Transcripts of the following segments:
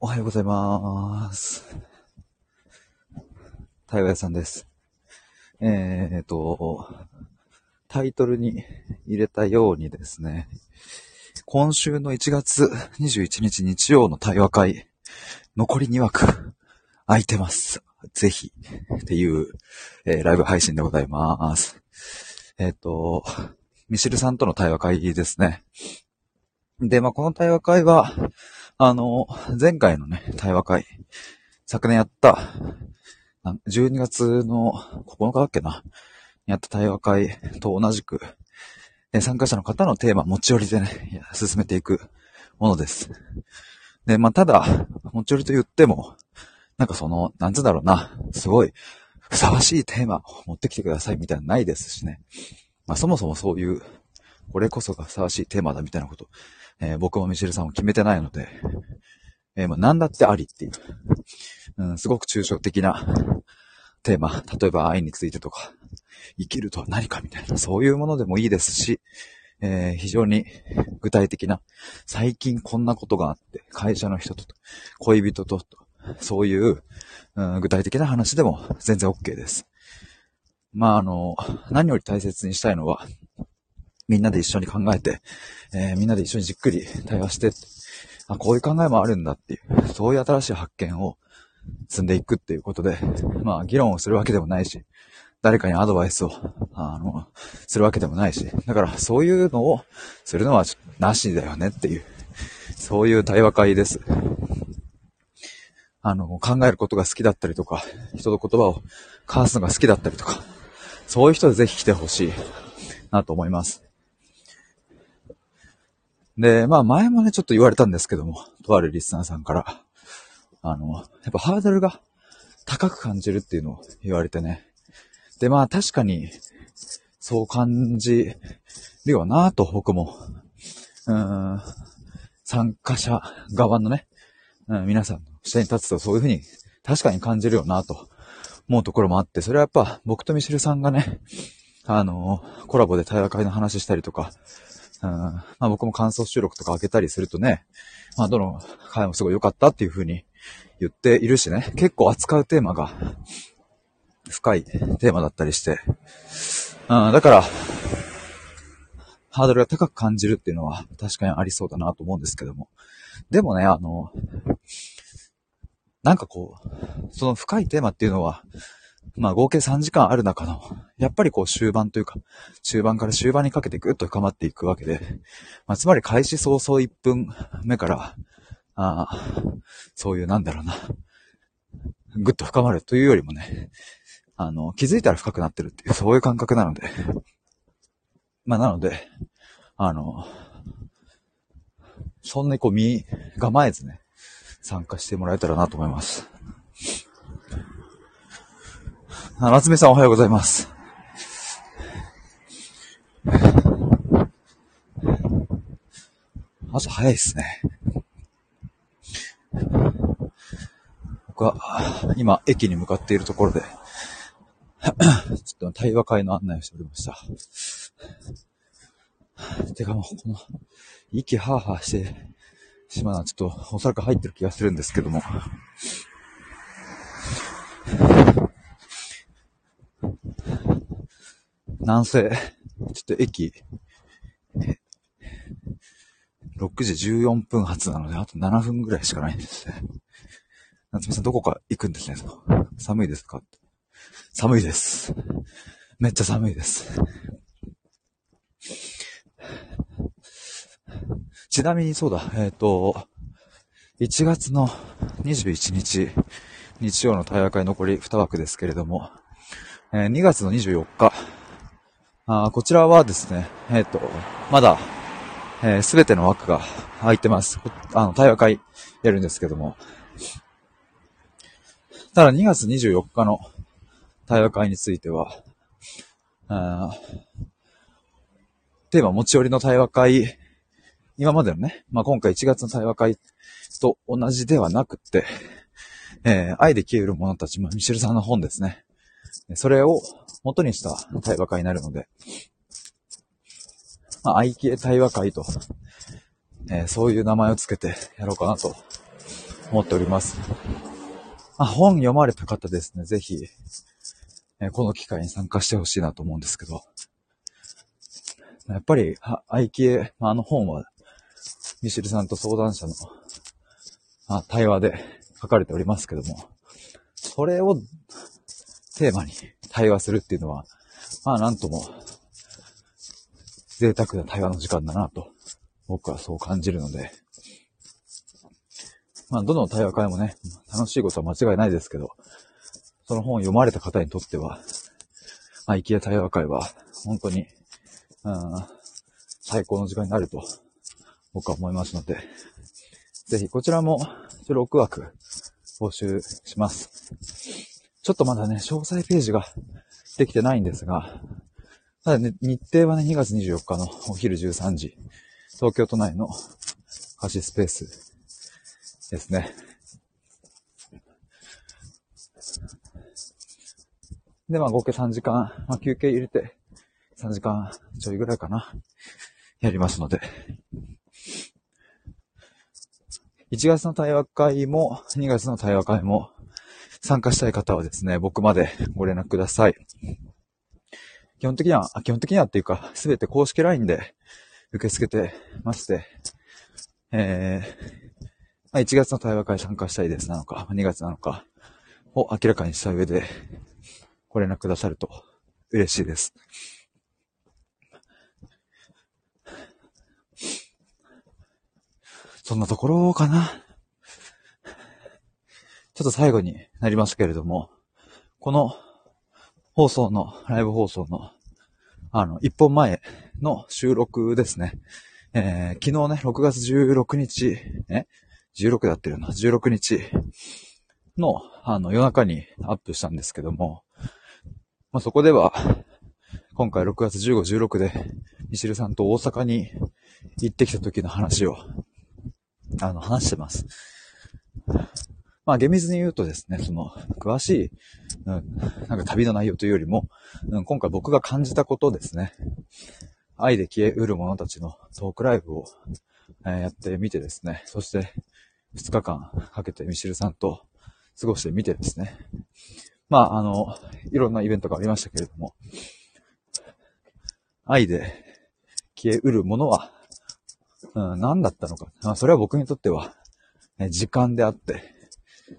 おはようございます。対話屋さんです。えーと、タイトルに入れたようにですね、今週の1月21日日曜の対話会、残り2枠空いてます。ぜひ、っていう、えーライブ配信でございます。えっ、と、ミシルさんとの対話会ですね。で、まあ、この対話会は、あの、前回のね、対話会、昨年やった、12月の9日だっけな、やった対話会と同じく、参加者の方のテーマ持ち寄りでね、進めていくものです。で、まあ、ただ、持ち寄りと言っても、なんかその、なんつうだろうな、すごい、ふさわしいテーマを持ってきてくださいみたいなのないですしね。まあ、そもそもそういう、これこそがふさわしいテーマだみたいなこと、えー僕もミシェルさんも決めてないので、えーまあ、何だってありっていう、うん、すごく抽象的なテーマ、例えば愛についてとか、生きるとは何かみたいな、そういうものでもいいですし、えー非常に具体的な、最近こんなことがあって、会社の人と、恋人と、そういう、うん、具体的な話でも全然 OK です。まあ、あの、何より大切にしたいのは、みんなで一緒に考えて、えーみんなで一緒にじっくり対話して、あ、こういう考えもあるんだっていう、そういう新しい発見を積んでいくっていうことで、まあ、議論をするわけでもないし、誰かにアドバイスを、あの、するわけでもないし、だからそういうのをするのはなしだよねっていう、そういう対話会です。あの、考えることが好きだったりとか、人の言葉を交わすのが好きだったりとか、そういう人でぜひ来てほしいなと思います。で、まあ前もね、ちょっと言われたんですけども、とあるリスナーさんから、あの、やっぱハードルが高く感じるっていうのを言われてね。で、まあ確かに、そう感じるよなと僕も、うーん、参加者側のね、うん、皆さんの下に立つとそういうふうに確かに感じるよなと思うところもあって、それはやっぱ僕とミシルさんがね、あの、コラボで対話会の話したりとか、うん、まあ僕も感想収録とか開けたりするとね、まあどの回もすごい良かったっていうふうに言っているしね、結構扱うテーマが深いテーマだったりして、うん、だから、ハードルが高く感じるっていうのは確かにありそうだなと思うんですけども。でもね、あの、なんかこう、その深いテーマっていうのは、まあ合計3時間ある中の、やっぱりこう終盤というか、中盤から終盤にかけてぐっと深まっていくわけで、まあつまり開始早々1分目から、あーそういうなんだろうな、ぐっと深まるというよりもね、あの、気づいたら深くなってるっていう、そういう感覚なので、まあなので、あの、そんなにこう身構えずね、参加してもらえたらなと思います。あ、夏目さんおはようございます。朝早いですね。僕は、今、駅に向かっているところで、ちょっと対話会の案内をしておりました。てかもう、この、息ハーハーしてしまうのはちょっとおそらく入ってる気がするんですけども。なんせ、ちょっと駅、6時14分発なので、あと7分ぐらいしかないんですね。夏目さんどこか行くんですね。寒いですか？寒いです。めっちゃ寒いです。ちなみにそうだ、えっ、と、1月の21日、日曜の対話会残り2枠ですけれども、えー2月の24日、あこちらはですね、えっ、と、まだ、えすべての枠が空いてます。あの、対話会やるんですけども、ただ2月24日の対話会については、テーマ持ち寄りの対話会、今までのね、まあ、今回1月の対話会と同じではなくって、えー愛で消える者たち、ま、ミシェルさんの本ですね。それを元にした対話会になるので、まあ、愛系対話会と、えーそういう名前をつけてやろうかなと思っております。あ、本読まれた方ですね、ぜひ、えこの機会に参加してほしいなと思うんですけど、やっぱり、愛機あの本は、ミシルさんと相談者の、あ、対話で書かれておりますけども、それをテーマに対話するっていうのは、まあなんとも、贅沢な対話の時間だなと、僕はそう感じるので、まあどの対話会もね、楽しいことは間違いないですけど、その本を読まれた方にとっては、まあ、生きや対話会は、本当にうん、最高の時間になると、僕は思いますので、ぜひこちらも6枠募集します。ちょっとまだね、詳細ページができてないんですが、ただね、日程はね、2月24日のお昼13時、東京都内の貸しスペースですね。で、まあ合計3時間、まあ休憩入れて、3時間ちょいぐらいかな。やりますので。1月の対話会も、2月の対話会も、参加したい方はですね、僕までご連絡ください。基本的には、基本的にはっていうか、すべて公式 LINE で受け付けてまして、えー、1月の対話会参加したいですなのか、2月なのかを明らかにした上で、ご連絡くださると嬉しいです。そんなところかな。ちょっと最後になりますけれども、この放送の、ライブ放送の、あの、一本前の収録ですね。えー、昨日ね、6月16日、え ?16 だってるな。16日の、あの、夜中にアップしたんですけども、まあ、そこでは、今回6月15、16で、ミシルさんと大阪に行ってきた時の話をあの、話してます。まあ、厳密に言うとですね、その、詳しい、うん、なんか旅の内容というよりも、うん、今回僕が感じたことですね。愛で消えうる者たちのトークライブを、えー、やってみてですね、そして2日間かけてミシルさんと過ごしてみてですね。まあ、あの、いろんなイベントがありましたけれども、愛で消えうるものはうん、何だったのか。あそれは僕にとっては、ね、時間であって、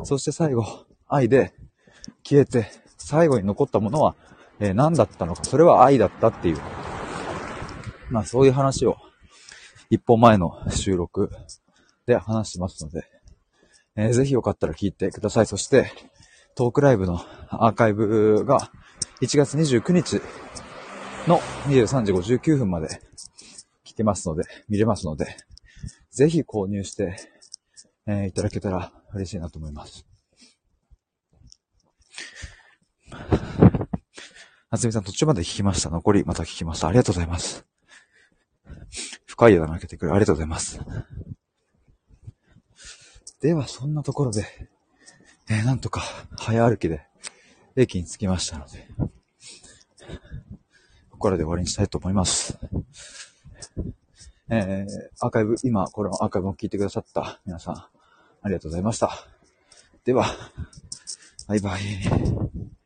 そして最後、愛で消えて、最後に残ったものは、えー、何だったのか。それは愛だったっていう。まあそういう話を、一本前の収録で話しますので、えー、ぜひよかったら聞いてください。そして、トークライブのアーカイブが1月29日の23時59分までけますので、見れますので、ぜひ購入して、えー、いただけたら嬉しいなと思います。夏美さん途中まで聞きました。残りまた聞きました。ありがとうございます。深い穴開けてくれ。ありがとうございます。では、そんなところで、えー、なんとか早歩きで駅に着きましたので、ここからで終わりにしたいと思います。えー、アーカイブ、今、このアーカイブを聞いてくださった皆さん、ありがとうございました。では、バイバイ。